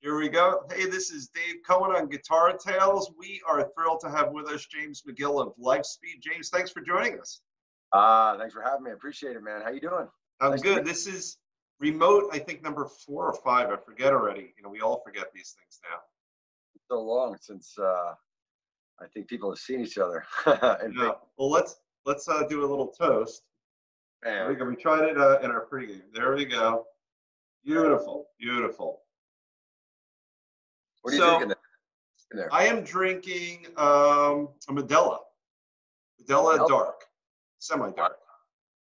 Here we go. Hey, this is Dave Cohen on Guitar Tales. We are thrilled to have with us James McGill of Lifespeed. James, thanks for joining us. Uh, thanks for having me. Appreciate it, man. How you doing? I'm Nice good. This is remote, I think number four or five. I forget already. You know, we all forget these things now. So long since uh, I think people have seen each other. Yeah. Well, let's let's uh, do a little toast. There we go. We tried it uh, in our pregame. There we go. Beautiful, beautiful. What are you So- drinking there? I am drinking um, a Modelo. Modelo Modelo. Dark, semi-dark.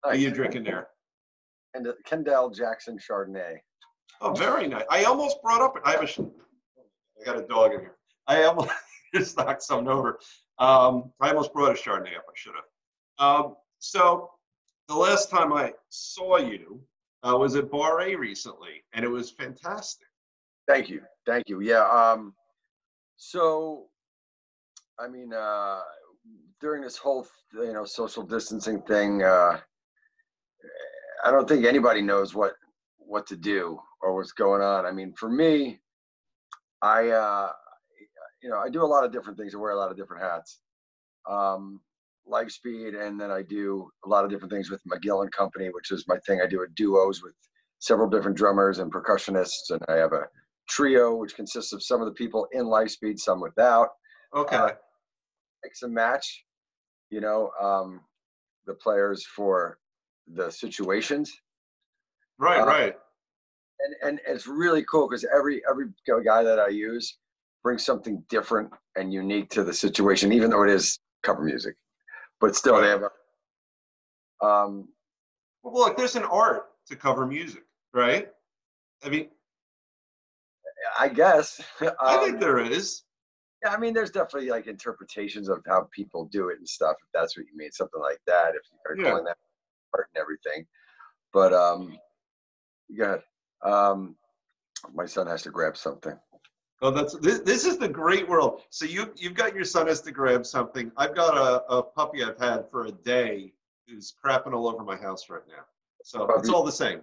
What are you drinking there? And the Kendall Jackson Chardonnay. Oh, very nice. I almost brought up. I have a. I got a dog in here. I almost just knocked something over. Um, I almost brought a Chardonnay up. I should have. Um, so the last time I saw you uh, was at Bar A recently, and it was fantastic. Thank you. Thank you. Yeah. Um, so, I mean, uh, during this whole, you know, social distancing thing, uh, I don't think anybody knows what what to do or what's going on. I mean, for me, I, uh, you know, I do a lot of different things. I wear a lot of different hats. Um, Lifespeed, and then I do a lot of different things with McGill and Company, which is my thing. I do a duos with several different drummers and percussionists, and I have a trio, which consists of some of the people in Lifespeed, some without. Okay. Uh, Mix and match, you know, um, the players for the situations, right. uh, right. and and it's really cool because every every guy that I use brings something different and unique to the situation, even though it is cover music, but still they have. A, um, Well, look, there's an art to cover music, right? I mean, I guess. I um, think there is. Yeah, I mean, there's definitely like interpretations of how people do it and stuff. If that's what you mean, something like that. If you're Yeah. pulling that part and everything, but um, go ahead. Um, my son has to grab something. Oh, that's this. This is the great world. So you you've got your son has to grab something. I've got a, a puppy I've had for a day who's crapping all over my house right now. So it's all the same.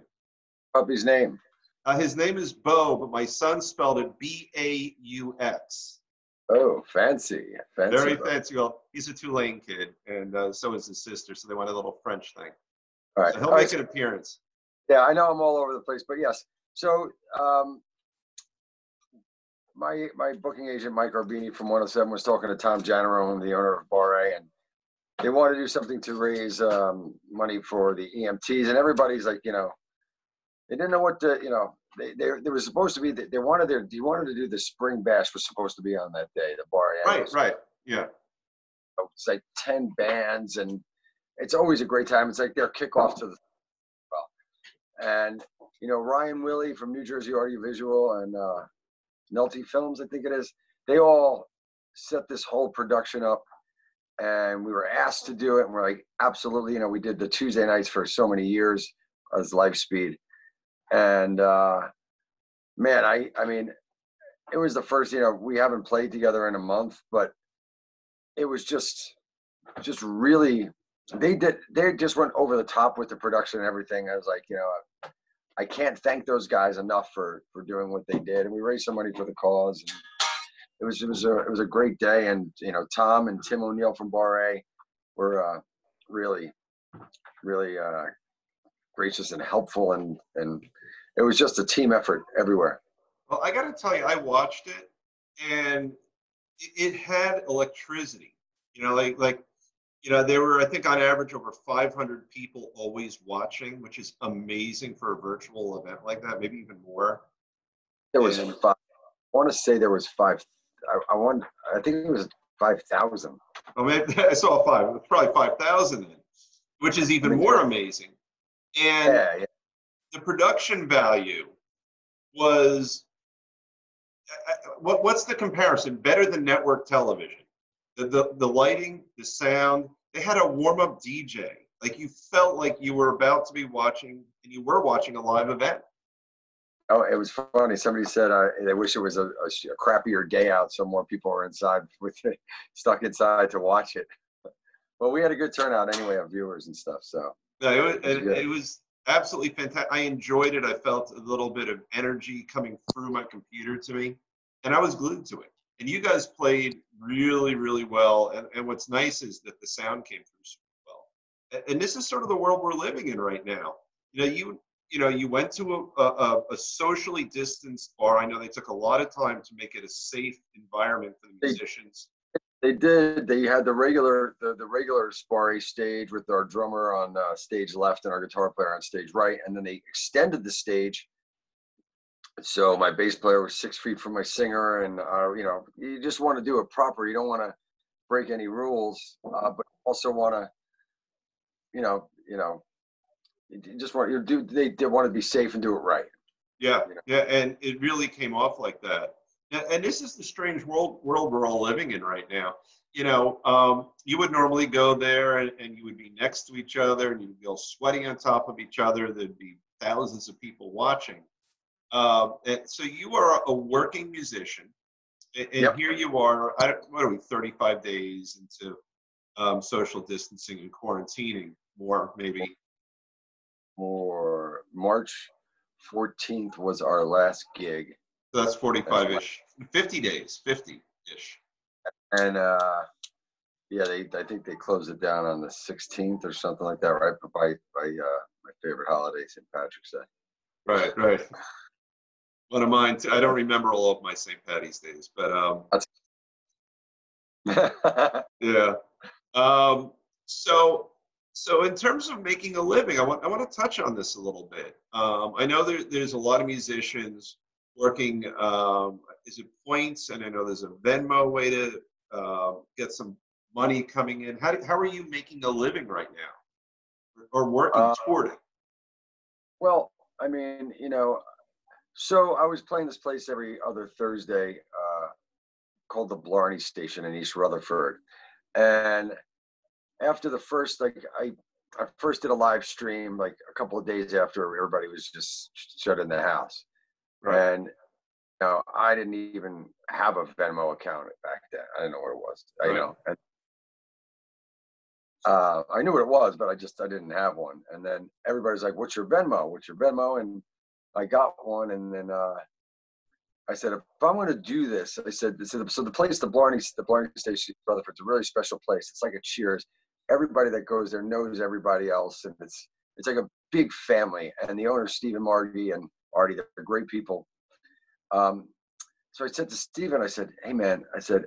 Puppy's name. Uh, his name is Bo, but my son spelled it B A U X. Oh, fancy, fancy. Very bro. fancy. Well, he's a Tulane kid, and uh, so is his sister. So they want a little French thing. All right. So he'll all right, make an appearance. Yeah, I know I'm all over the place, but yes. So, um, my my booking agent Mike Arbini from 107 was talking to Tom Janaro, the owner of Bar A, and they want to do something to raise um, money for the EMTs, and everybody's like, you know, they didn't know what to, you know, they they there was supposed to be they wanted their they wanted to do the spring bash was supposed to be on that day, the Bar Right, right. Yeah. It's like 10 bands, and it's always a great time. It's like their kickoff to the well. And, you know, Ryan Willie from New Jersey Audiovisual and uh, Nelty Films, I think it is, they all set this whole production up. And we were asked to do it. And we're like, absolutely. You know, we did the Tuesday nights for so many years as Lifespeed. And, uh, man, I, I mean, it was the first, you know, we haven't played together in a month, but it was just just really they did they just went over the top with the production and everything. I was like you know i can't thank those guys enough for for doing what they did. And we raised some money for the cause. And it was it was a it was a great day. And you know tom and tim o'neill from bar a were uh really really uh gracious and helpful and and it was just a team effort everywhere Well, I got to tell you, I watched it, and it, it had electricity. You know, like like, you know, there were I think on average over 500 people always watching, which is amazing for a virtual event like that. Maybe even more. there was And- five i want to say there was five i, I want i think it was 5000 I mean, I saw five. Probably 5,000 which is even more amazing. And yeah, yeah. The production value was uh, uh, what, what's the comparison better than network television the, the, the lighting the sound they had a warm-up dj like you felt like you were about to be watching and you were watching a live event Oh, it was funny. Somebody said uh, they wish it was a, a, a crappier day out, so more people were inside with it, stuck inside to watch it. But we had a good turnout anyway of viewers and stuff. So no, it, was, it, good. it was absolutely fantastic. I enjoyed it. I felt a little bit of energy coming through my computer to me, and I was glued to it. And you guys played really, really well. And, and what's nice is that the sound came through super well. And, and this is sort of the world we're living in right now. You know, you you know, you went to a, a, a socially distanced bar. I know they took a lot of time to make it a safe environment for the musicians. They did. They had the regular the, the regular Sparry stage with our drummer on uh, stage left and our guitar player on stage right, and then they extended the stage. So my bass player was six feet from my singer, and uh, you know, you just want to do it proper. You don't want to break any rules, uh, but also want to, you know, you know, you just want you do they, they want to be safe and do it right. Yeah, yeah, and it really came off like that. And this is the strange world world we're all living in right now. You know, um, you would normally go there and, and, you would be next to each other and you'd be all sweating on top of each other. There'd be thousands of people watching. Um, and so you are a working musician, and, and yep. here you are. I what are we? Thirty-five days into um, social distancing and quarantining, more maybe for March 14th was our last gig. So that's 45 ish, 50 days, 50 ish. And uh, yeah, they I think they closed it down on the 16th or something like that, right? By by uh, my favorite holiday, St. Patrick's Day. Right, right. One of mine. Too. I don't remember all of my St. Patty's days, but um, yeah. Um, so so in terms of making a living, I want I want to touch on this a little bit. Um, I know there, there's a lot of musicians working. Um, is it points? And I know there's a Venmo way to uh, get some money coming in. How do, how are you making a living right now, or working uh, toward it? Well, I mean, you know, so I was playing this place every other Thursday uh, called the Blarney Station in East Rutherford, and after the first like I I first did a live stream like a couple of days after everybody was just shut in the house, right. and you know I didn't even have a Venmo account back then. I didn't know what it was. Right. I know. And, uh, I knew what it was, but I just I didn't have one. And then everybody's like, "What's your Venmo? What's your Venmo?" And I got one, and then uh, I said, "If I'm going to do this," I said, "So the place, the Blarney, the Blarney Station, Rutherford's a really special place. It's like a Cheers everybody that goes there knows everybody else, and it's it's like a big family. And the owner, Stephen Margie and Artie, they're great people. Um, so I said to Stephen, I said, "Hey man," I said,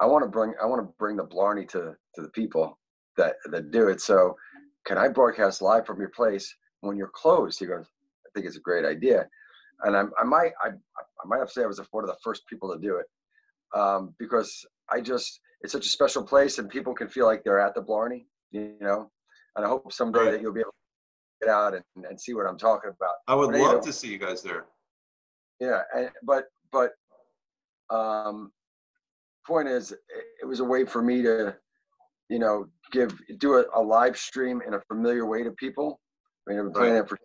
"I want to bring I want to bring the Blarney to to the people that that do it. So can I broadcast live from your place when you're closed?" He goes, "I think it's a great idea." And I, I might I, I might have to say I was one of the first people to do it um, because I just it's such a special place and people can feel like they're at the Blarney, you know. And I hope someday right. that you'll be able to get out and, and see what I'm talking about. I would but love anyway, to see you guys there. Yeah, and, but but um, point is, it was a way for me to, you know, give do a, a live stream in a familiar way to people. I mean, I've been playing right. it for.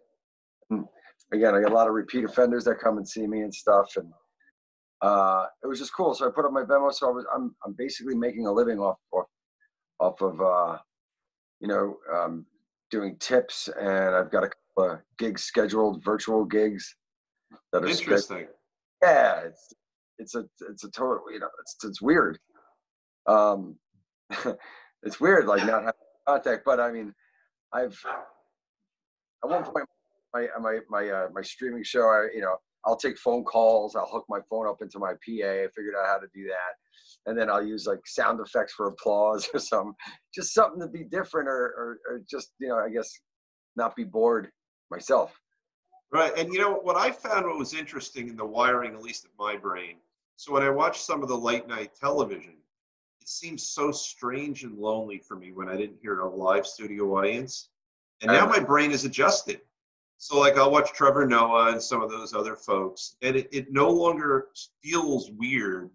Again, I got a lot of repeat offenders that come and see me and stuff, and uh, it was just cool. So I put up my Venmo. So I was, I'm, I'm basically making a living off, off, off of, uh, you know, um, doing tips and I've got a couple of gigs scheduled, virtual gigs that are interesting. yeah. It's, it's a, it's a total, you know, it's, it's weird. Um, it's weird, like not having contact, but I mean, I've, at one point, my, my, my, uh, my streaming show, I, you know, I'll take phone calls. I'll hook my phone up into my PA. I figured out how to do that. And then I'll use like sound effects for applause or something, just something to be different or, or, or just, you know, I guess not be bored myself. Right. And you know, what I found what was interesting in the wiring, at least of my brain. So when I watched some of the late night television, it seems so strange and lonely for me when I didn't hear a live studio audience. And now uh-huh. my brain is adjusted. So like I'll watch Trevor Noah and some of those other folks, and it, it no longer feels weird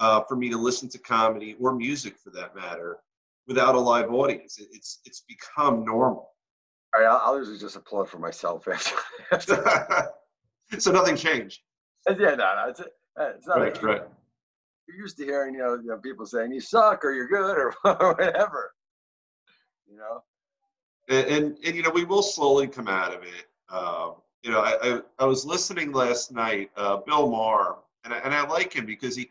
uh, for me to listen to comedy or music for that matter without a live audience. It, it's it's become normal. All right, I'll, I'll usually just applaud for myself actually. so nothing changed. Yeah, no, no, it's, it's not. Right, right. You're used to hearing, you know, you know, people saying you suck or you're good or whatever. You know, and, and, and you know we will slowly come out of it. Um, you know, I, I, I was listening last night, uh, Bill Maher, and I, and I like him because he,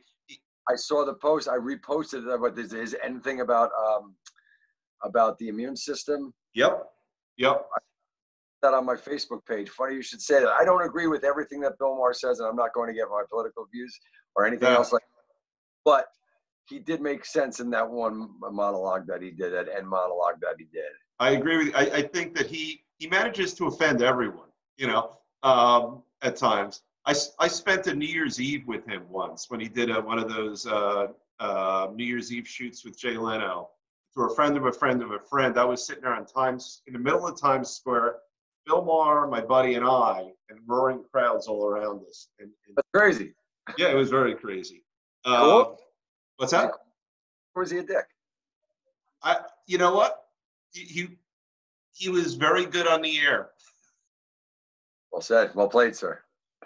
I saw the post. I reposted it. But is, is anything about um, about the immune system? Yep, yep. That on my Facebook page. Funny you should say that. I don't agree with everything that Bill Maher says, and I'm not going to get my political views or anything Yeah. else like. That. But he did make sense in that one monologue that he did, that end monologue that he did. I agree with you. I, I think that he he manages to offend everyone, you know, um, at times. I, I spent a New Year's Eve with him once when he did a, one of those uh, uh, New Year's Eve shoots with Jay Leno to a friend of a friend of a friend. I was sitting there on Times, in the middle of Times Square, Bill Maher, my buddy, and I, and roaring crowds all around us. And, and That's crazy. yeah, it was very crazy. Uh, Cool. what's that? Or was he a dick? I, you know what? He, he was very good on the air. Well said. Well played, sir.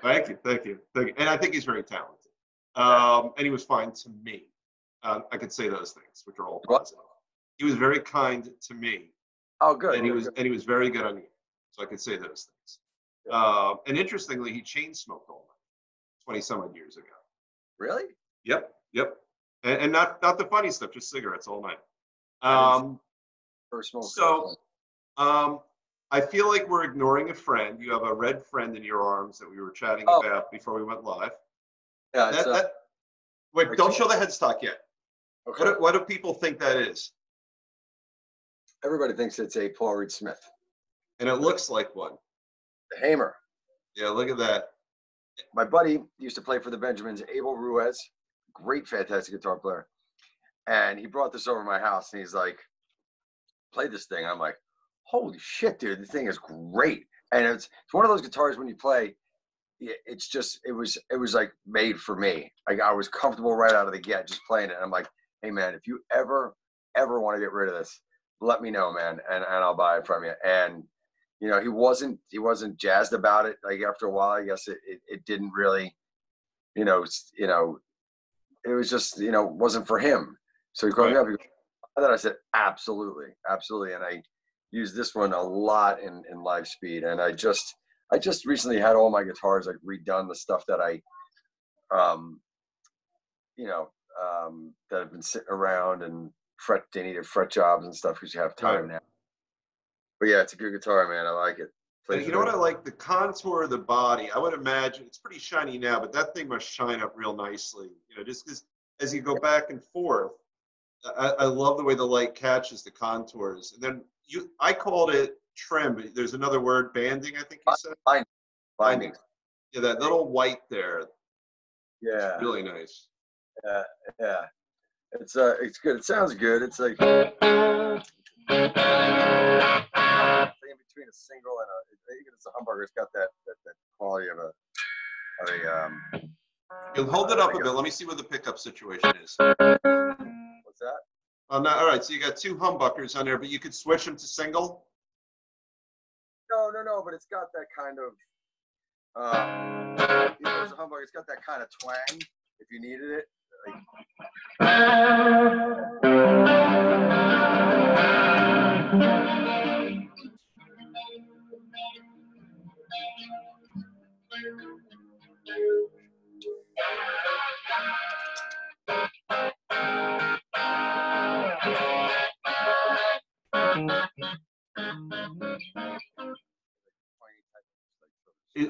Thank you, thank you, thank you. And I think he's very talented. Um, and he was fine to me. Um, I could say those things, which are all What? positive. He was very kind to me, Oh, good. and he was good. and he was very good on the air. So I could say those things. Um, and interestingly, he chain smoked all night, twenty some odd years ago. Really? Yep, yep. And, and not not the funny stuff, just cigarettes all night. Um, First smoke. So- Um, I feel like we're ignoring a friend. You have a red friend in your arms that we were chatting Oh. about before we went live. yeah, That, uh, that, wait, don't show the headstock yet. okay. What, do- what do people think that is? Everybody thinks it's a Paul Reed Smith. And it looks like one. The Hamer. Yeah, look at that. My buddy used to play for the Benjamins, Abel Ruiz, great, fantastic guitar player. And he brought this over to my house and he's like, play this thing. I'm like, holy shit, dude, the thing is great. And it's, it's one of those guitars when you play, it- it's just, it was, it was like made for me. Like I was comfortable right out of the get just playing it. I'm like, hey man, if you ever, ever want to get rid of this, let me know, man, and, and I'll buy it from you. And you know, he wasn't he wasn't jazzed about it. Like after a while, I guess it, it, it didn't really, you know, you know, it was just you know wasn't for him. So he called me up. He goes, "Buy that I said absolutely, absolutely, and I use this one a lot in in Lifespeed. And I just I just recently had all my guitars like redone the stuff that I, um, you know, um, that have been sitting around and fret they needed fret jobs and stuff because you have time now. But yeah, it's a good guitar, man. I like it. And you know what I like? The contour of the body. I would imagine it's pretty shiny now, but that thing must shine up real nicely. You know, just because as you go back and forth, I, I love the way the light catches the contours. And then you, I called it trim. but There's another word, banding. I think you said. Binding. Binding. Yeah, that little white there, Yeah, really nice. yeah. It's uh, it's good. It sounds good. It's like in between a single and a. Even it's a humbucker. It's got that that, that quality of a of a um. You'll hold it up a bit. Let me see what the pickup situation is. That? Oh, no, all right, so you got two humbuckers on there, but you could switch them to single. No, no, no. But it's got that kind of. Um, you know, it's a humbucker. It's got that kind of twang. If you needed it, like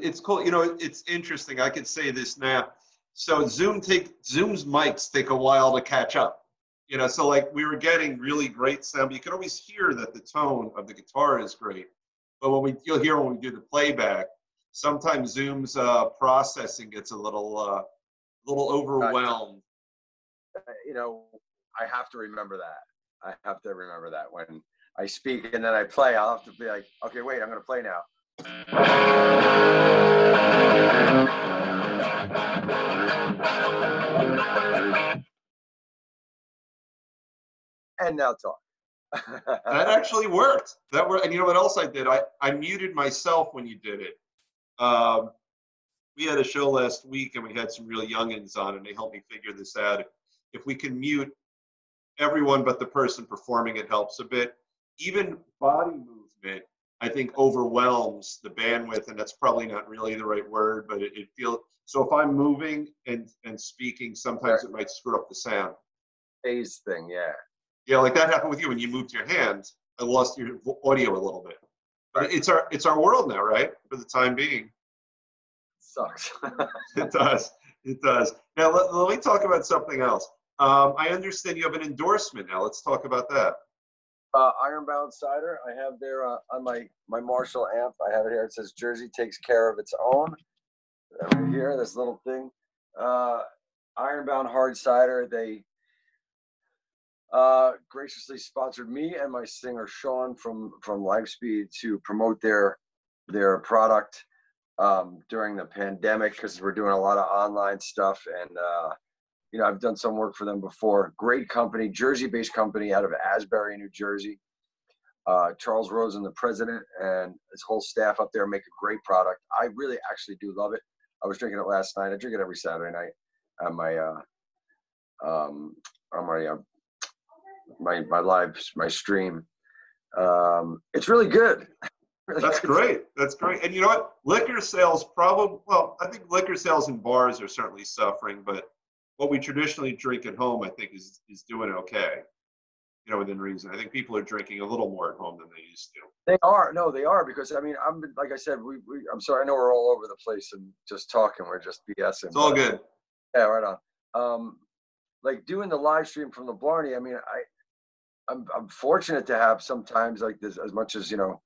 it's cool. You know, it's interesting. I could say this now. So Zoom take Zoom's mics take a while to catch up. You know, so like we were getting really great sound. But you can always hear that the tone of the guitar is great. But when we you'll hear when we do the playback, sometimes Zoom's uh, processing gets a little uh, little overwhelmed. uh, you know, I have to remember that. I have to remember that when I speak and then I play, I'll have to be like, okay, wait, I'm going to play now. And now talk. that actually worked. That worked. And you know what else I did? I, I muted myself when you did it. Um, we had a show last week and we had some real youngins on and they helped me figure this out. If we can mute everyone but the person performing, it helps a bit. Even body movement. I think overwhelms the bandwidth, and that's probably not really the right word, but it, it feels so. If I'm moving and and speaking, sometimes it might screw up the sound. Phase thing, yeah. Yeah, like that happened with you when you moved your hands. I lost your audio a little bit. But it's our it's our world now, right? For the time being, Sucks. it does. It does. Now let, let me talk about something else. Um, I understand you have an endorsement now. Let's talk about that. Uh, Ironbound cider. I have there uh, on my my Marshall amp. I have it here. It says Jersey takes care of its own. Right here, this little thing. Uh, Ironbound hard cider. They uh, graciously sponsored me and my singer Sean from from Lifespeed to promote their their product um, during the pandemic because we're doing a lot of online stuff and. Uh, you know, I've done some work for them before. Great company, Jersey-based company out of Asbury, New Jersey. Uh, Charles Rosen, the president, and his whole staff up there make a great product. I really actually do love it. I was drinking it last night. I drink it every Saturday night on my uh, um, on my uh, my my live my stream. Um, it's really good. Really That's good. great. That's great. And you know what? Liquor sales probably well, I think liquor sales in bars are certainly suffering, but what we traditionally drink at home, I think, is is doing okay. You know, within reason. I think people are drinking a little more at home than they used to. They are no, they are because I mean, I'm like I said, we, we I'm sorry, I know we're all over the place and just talking. We're just BSing. It's all but- good. Yeah, right on. Um, like doing the live stream from the Blarney. I mean, I, I'm I'm fortunate to have sometimes like this as much as you know.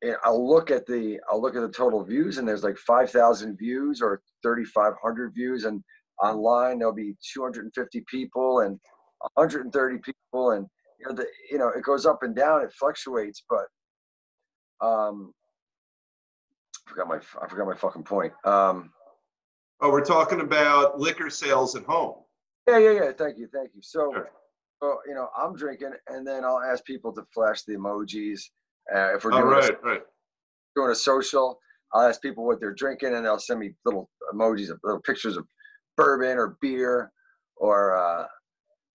And I'll look at the I'll look at the total views and there's like five thousand views or thirty five hundred views and online there'll be two hundred and fifty people and hundred and thirty people and you know the you know it goes up and down it fluctuates but um I forgot my I forgot my fucking point um Oh, we're talking about liquor sales at home. Yeah, yeah, yeah. Thank you, thank you. So, Sure. so you know, I'm drinking, and then I'll ask people to flash the emojis. Uh, if we're All doing, a, right, right. doing a social, I'll ask people what they're drinking, and they'll send me little emojis, of little pictures of bourbon or beer, or uh,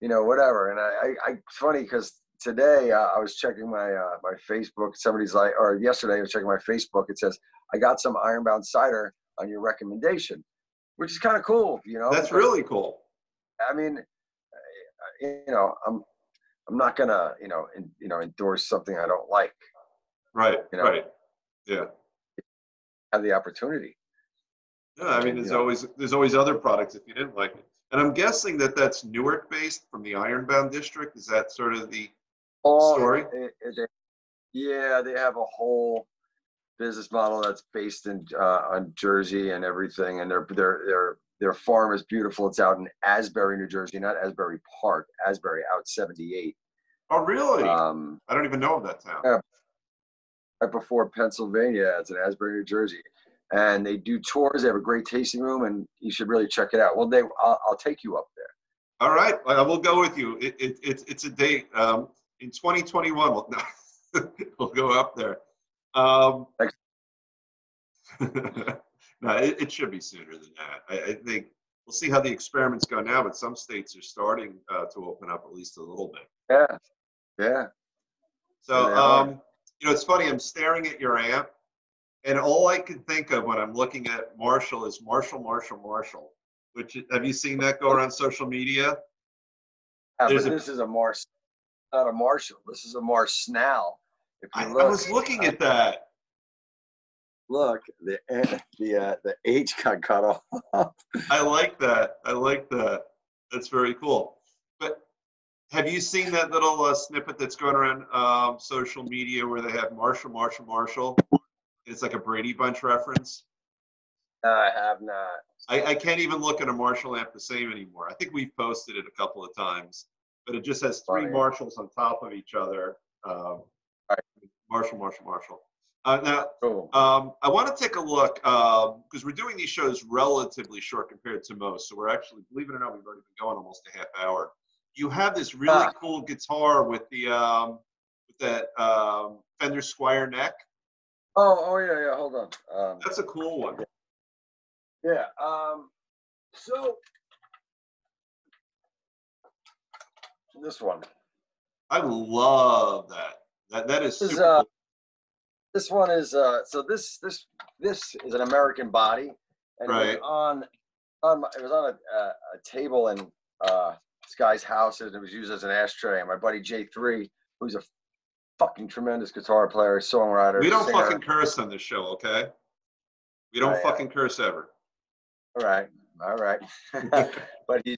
you know, whatever. And I, I, I it's funny because today uh, I was checking my uh, my Facebook. Somebody's like, or yesterday I was checking my Facebook. It says I got some Ironbound cider on your recommendation, which is kind of cool. You know, That's really cool. I mean, uh, you know, I'm I'm not gonna you know in, you know endorse something I don't like. Right, You know. right. Yeah. Have the opportunity. Yeah, I mean, there's Yeah. always there's always other products if you didn't like it. And I'm guessing that that's Newark based from the Ironbound district. Is that sort of the Oh, Story? it- it- they- yeah, they have a whole business model that's based in uh, on Jersey and everything, and their their their their farm is beautiful. It's out in Asbury, New Jersey, not Asbury Park, Asbury out 78, Oh, really? um, I don't even know of that town. Yeah. right before Pennsylvania. It's in Asbury, New Jersey. And they do tours. They have a great tasting room, and you should really check it out. Well, they, I'll, I'll take you up there. All right, I will go with you. It, it, it's it's a date. Um, in 2021, we'll, we'll go up there. Um, no, it, it should be sooner than that. I, I think we'll see how the experiments go now, but some states are starting uh, to open up at least a little bit. Yeah, yeah. So, um, you know, it's funny. I'm staring at your amp, and all I can think of when I'm looking at Marshall is Marshall, Marshall, Marshall. Which have you seen that go around social media? yeah There's but a- this is a Mars, not a Marshall. This is a Mars Snell. If you I, look, I was looking at that. look, the eh, the uh, the H got cut off. I like that. I like that. That's very cool. But have you seen that little uh, snippet that's going around um, social media where they have Marshall, Marshall, Marshall? It's like a Brady Bunch reference. No, I have not. I, I can't even look at a Marshall amp the same anymore. I think we've posted it a couple of times, but it just has three Funny. Marshalls on top of each other. Um, Right. Marshall, Marshall, Marshall. Uh, now, Cool. Um, I want to take a look because we're doing these shows relatively short compared to most. So we're actually, believe it or not, we've already been going almost a half hour. You have this really Ah. cool guitar with the um, with that um, Fender Squier neck. Oh, oh yeah, yeah. Hold on. Um, That's a cool one. yeah. Um, so this one. I love that. That that is This is, super uh, cool. This one is uh so this this this is an American body and it was on on my, it was on a, a, a table in uh this guy's house and it was used as an ashtray and my buddy J3 who's a fucking tremendous guitar player songwriter We don't singer. fucking curse on this show, okay? We don't Oh, yeah. fucking curse ever. all right all right but he's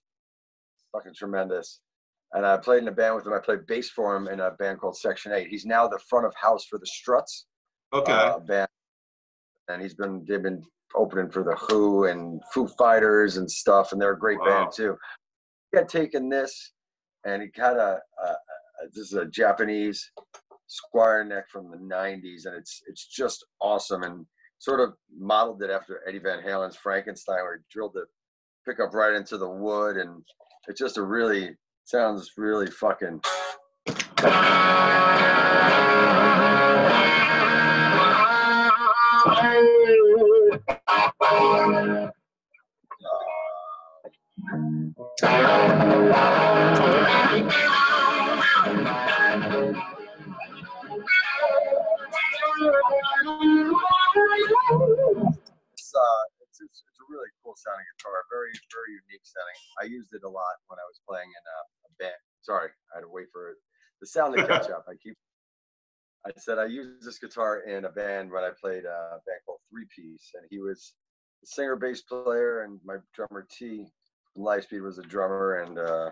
fucking tremendous and I played in a band with him I played bass for him in a band called Section 8 he's now the front of house for the Struts Okay. uh, band, and he's been they've been opening for the Who and Foo Fighters and stuff, and they're a great Wow. band too. He had taken this, and he got a, a, a this is a Japanese Squier neck from the '90s, and it's it's just awesome, and sort of modeled it after Eddie Van Halen's Frankenstein, where he drilled the pickup right into the wood, and it's just a really sounds really fucking. It's, I used it a lot when I was playing in a, a band. Sorry, I had to wait for the sound to catch up. I keep, I said I used this guitar in a band when I played uh, a band called Three Piece, and he was the singer, bass player, and my drummer T from Lifespeed was a drummer, and uh,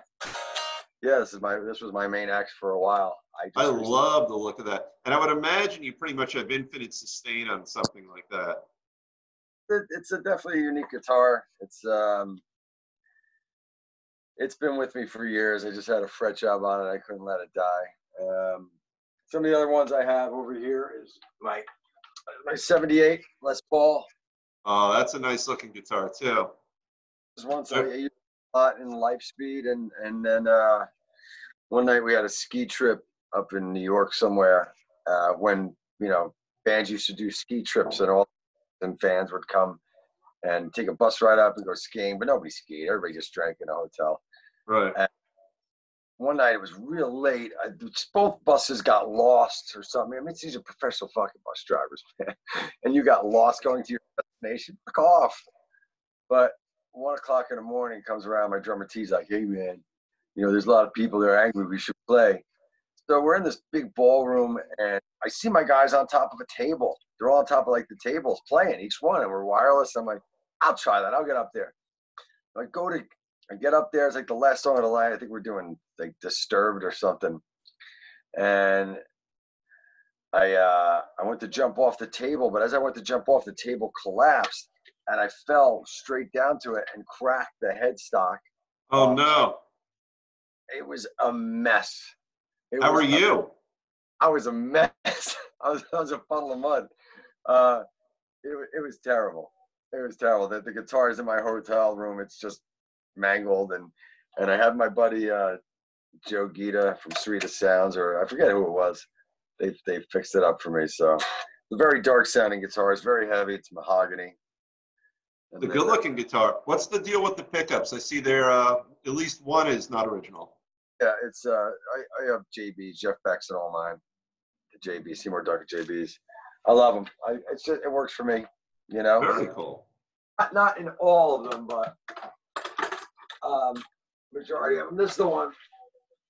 yeah, this is my this was my main act for a while. I, just I love the look of that. And I would imagine you pretty much have infinite sustain on something like that. it, it's a definitely unique guitar. It's um, it's been with me for years. I just had a fret job on it. I couldn't let it die. Um, some of the other ones I have over here is my my '78 Les Paul. Oh, that's a nice looking guitar too. This one so I used a lot in Lifespeed, and and then uh, one night we had a ski trip up in New York somewhere. Uh, when you know bands used to do ski trips, and all and fans would come and take a bus ride up and go skiing, but nobody skied. Everybody just drank in a hotel. Right. One night it was real late. I, both buses got lost or something. I mean, these are professional fucking bus drivers, man. and you got lost going to your destination. Fuck off. But one o'clock in the morning comes around. My drummer T's like, "Hey man, you know, there's a lot of people that are angry. We should play." So we're in this big ballroom, and I see my guys on top of a table. They're all on top of like the tables playing each one, and we're wireless. I'm like, "I'll try that. I'll get up there." I go to, I get up there. It's like the last song of the night. I think we're doing like Disturbed or something, and I uh, I went to jump off the table, but as I went to jump off, the table collapsed, and I fell straight down to it and cracked the headstock. Oh no. It was a mess. It How was are you? I was a mess. I was, I was a puddle of mud. Uh, it, it was terrible. It was terrible. The, the guitar is in my hotel room. It's just mangled, and and I have my buddy uh, Joe Gita from Sweetest Sounds, or I forget who it was. They they fixed it up for me. So, the very dark sounding guitar. It's very heavy. It's mahogany. And The good looking guitar. What's the deal with the pickups? I see there uh at least one is not original. Yeah, it's uh, I, I have JBs, Jeff Beck's and all mine. The JB, Seymour Duncan JBs. I love them. I, it's just, it works for me. You know, Very cool. not, not in all of them, but um, majority of them. This is the one.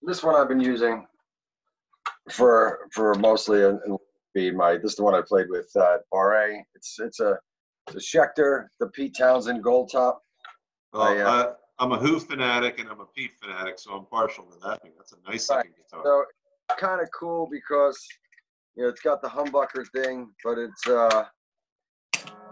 This one I've been using for for mostly in, in. My this is the one I played with uh, RA. It's it's a it's a Schecter, the Pete Townshend Gold Top. Well, I, uh, I, I'm a Who fanatic and I'm a Pete fanatic, so I'm partial to that thing. That's a nice Right. looking guitar. So kind of cool because you know it's got the humbucker thing, but it's uh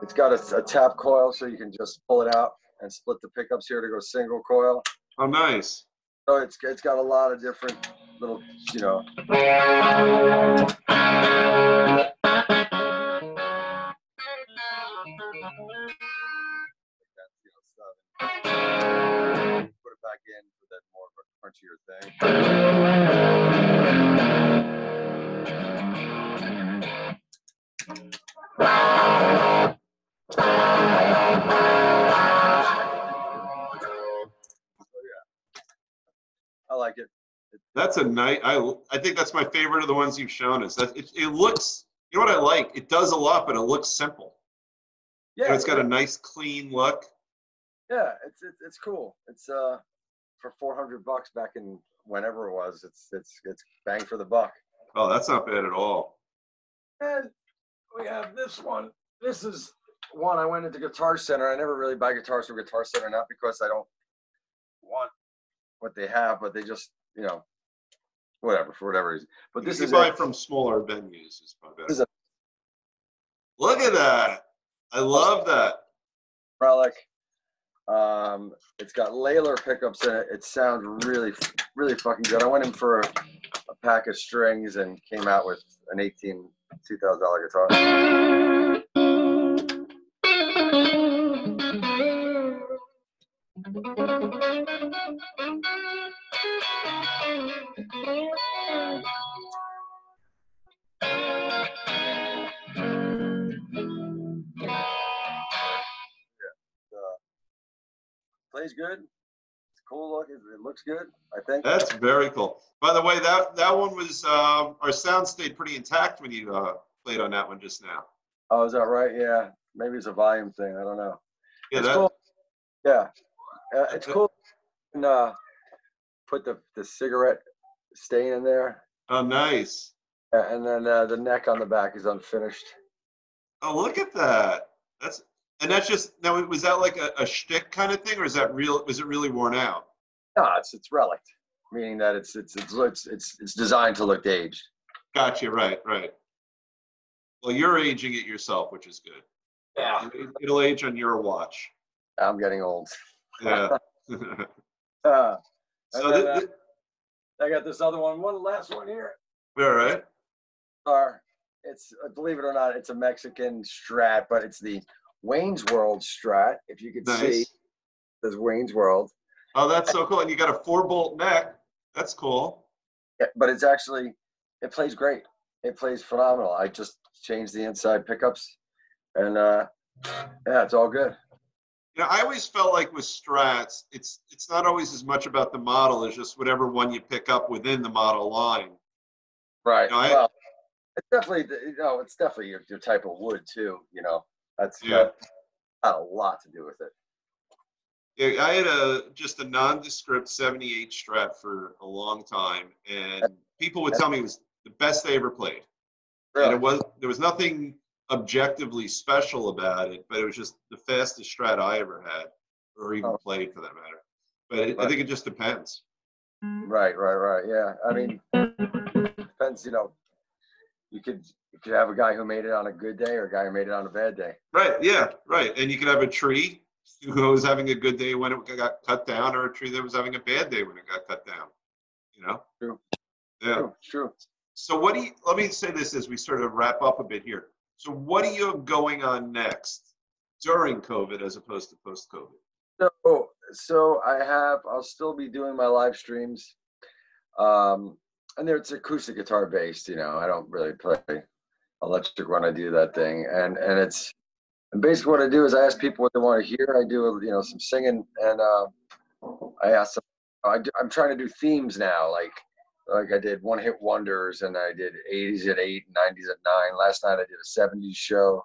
it's got a, a tap coil so you can just pull it out and split the pickups here to go single coil. Oh, nice. So it's it's got a lot of different little you know. Put it back in for that more of a crunchier thing. That's a nice. I I think that's my favorite of the ones you've shown us. That it, it looks You know what I like? It does a lot, but it looks simple. Yeah, it's got a nice, clean look. yeah, it's it's, it's cool. It's uh for 400 bucks back in whenever it was. It's it's it's bang for the buck. Oh, that's not bad at all. And we have this one. This is one I went into Guitar Center. I never really buy guitars from Guitar Center, not because I don't want what they have, but they just, you know, whatever, for whatever reason. But this you is buy it. from smaller venues. Is probably This better. is Look at that. I love that. relic. Um, it's got Layler pickups in it. It sounds really, really fucking good. I went in for a, a pack of strings and came out with an 18, $2,000 guitar. Uh, plays good. It's cool look. It, looks good. I think. That's very cool. By the way, that that one was um, our sound stayed pretty intact when you uh, played on that one just now. Oh, is that right? Yeah. Maybe it's a volume thing. I don't know. Yeah, it's that, cool. Yeah, uh, it's cool. And uh, put the the cigarette stain in there, oh nice. uh, and then uh, the neck on the back is unfinished. Oh look at that. That's and that's just now. Was that like a, a shtick kind of thing, or is that real? Was it really worn out? No, it's it's relic, meaning that it's it's it's it's it's, it's designed to look aged. Gotcha. Right. Right. Well, you're aging it yourself, which is good. Yeah, It- It'll age on your watch. I'm getting old. Yeah. Uh, so And then, thi- uh, thi- I got this other one. One last one here. all right. Are it's uh, believe it or not, it's a Mexican Strat, but it's the Wayne's World Strat. If you could see, Nice. there's Wayne's World. Oh, that's so cool. And you got a four bolt neck. That's cool. Yeah, but it's actually it plays great. It plays phenomenal. I just changed the inside pickups, and uh, yeah, it's all good. You know, I always felt like with Strats, it's it's not always as much about the model as just whatever one you pick up within the model line. Right. No, I- well, it's definitely you know it's definitely your, your type of wood too. You know, that's Yeah. got, a lot to do with it. Yeah, I had a just a nondescript 78 Strat for a long time, and people would tell me it was the best they ever played. And Really? it was there was nothing objectively special about it, but it was just the fastest Strat I ever had, or even Oh. played for that matter. But it, I think it just depends. Right, right, right. Yeah. I mean, depends. You know, you could you could have a guy who made it on a good day or a guy who made it on a bad day. Right. Yeah. Right. And you could have a tree who was having a good day when it got cut down, or a tree that was having a bad day when it got cut down. You know. True. Yeah. True, true. So what do you? Let me say this as we sort of wrap up a bit here. So what do you going on next during COVID as opposed to post COVID? So, so I have. I'll still be doing my live streams, um, and there it's acoustic guitar based. You know, I don't really play electric when I do that thing, and and it's and basically what I do is I ask people what they want to hear. I do you know some singing, and uh, I ask them. I I'm trying to do themes now, like like I did one hit wonders, and I did 80s at eight, 90s at nine. Last night I did a 70s show.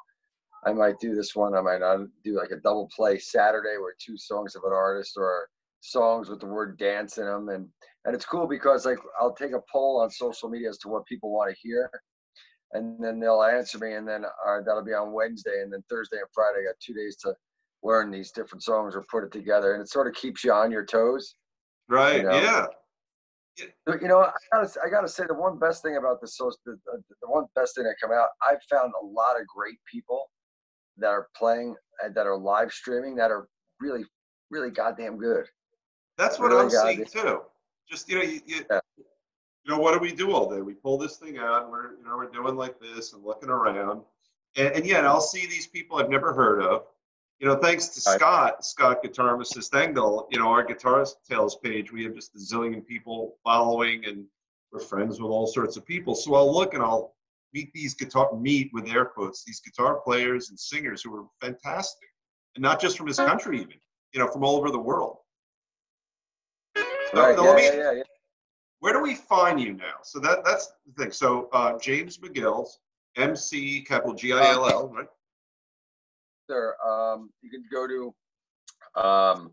I might do this one. I might not do like a double play Saturday where two songs of an artist or songs with the word dance in them. And, and it's cool because like I'll take a poll on social media as to what people want to hear. And then they'll answer me. And then uh, that'll be on Wednesday. And then Thursday and Friday, I got two days to learn these different songs or put it together. And it sort of keeps you on your toes. Right. know, yeah. You know, I gotta, I gotta say the one best thing about the social, the, the, the one best thing that come out, I've found a lot of great people that are playing and that are live streaming that are really, really goddamn good. That's what Really I'm seeing too. Just you know, you, you, Yeah. you know, what do we do all day? We pull this thing out, and we're you know we're doing like this and looking around, and, and yet I'll see these people I've never heard of. You know, thanks to Scott, Scott Guitar Assist Engdahl, you know, our Guitar Tales page, we have just a zillion people following, and we're friends with all sorts of people. So I'll look and I'll meet these guitar meet with air quotes these guitar players and singers who are fantastic, and not just from this country, even you know, from all over the world. So, Right? Yeah, me- yeah, yeah, yeah. where do we find you now? So that that's the thing. So uh, James McGill's, MC capital G I L L, right? Sir, um, you can go to, um,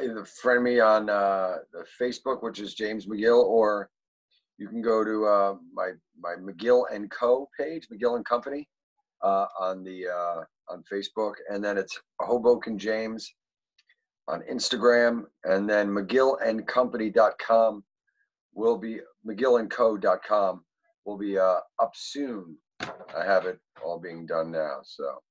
either friend me on, uh, the Facebook, which is James McGill, or you can go to, uh, my, my McGill and Co. page, McGill and Company, uh, on the, uh, on Facebook, and then it's Hoboken James on Instagram, and then McGill and McGillandCompany.com will be, McGill McGillandCo.com will be, uh, up soon. I have it all being done now, so.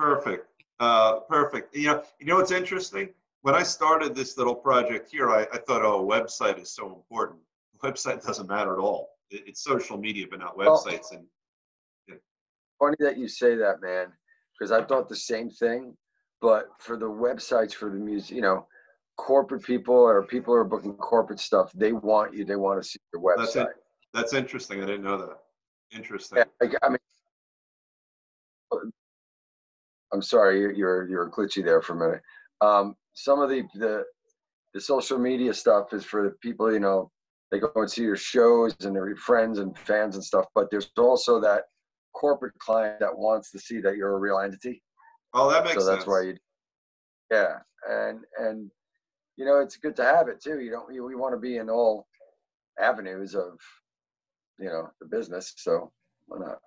Perfect. Uh, perfect. You know, you know what's interesting? When I started this little project here, I, I thought, oh, a website is so important. Website doesn't matter at all. It, it's social media, but not Well- websites. And funny that you say that, man, because I thought the same thing. But for the websites for the music, you know, corporate people or people who are booking corporate stuff, they want you. They want to see your That's it. website. that's interesting. I didn't know that. Interesting. Yeah, like, I mean, I'm sorry, you're you're, glitchy there for a minute. Um, some of the the the social media stuff is for the people, you know, they go and see your shows and their friends and fans and stuff. But there's also that corporate client that wants to see that you're a real entity. Oh, that makes sense. so sense. that's why you yeah and and you know it's good to have it too you don't you, we want to be in all avenues of you know the business so why not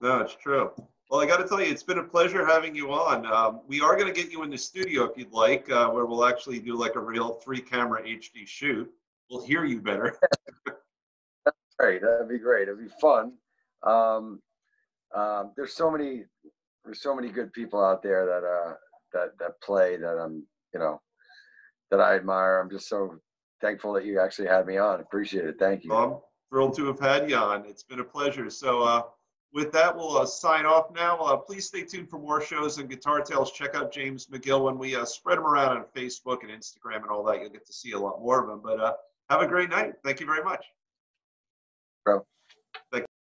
No, it's true. Well, I got to tell you, it's been a pleasure having you on. Um, we are going to get you in the studio if you'd like, uh, where we'll actually do like a real three-camera HD shoot. We'll hear you better. That's great that'd be great it'd be fun um um there's so many there's so many good people out there that uh that that play that i'm you know that i admire i'm just so thankful that you actually had me on appreciate it thank you Well, I'm thrilled to have had you on. It's been a pleasure. So, uh, with that, we'll uh, sign off now. Uh, please stay tuned for more shows and Guitar Tales. Check out James McGill when we uh, spread them around on Facebook and Instagram and all that. You'll get to see a lot more of them. But uh, have a great night. Thank you very much. Bro.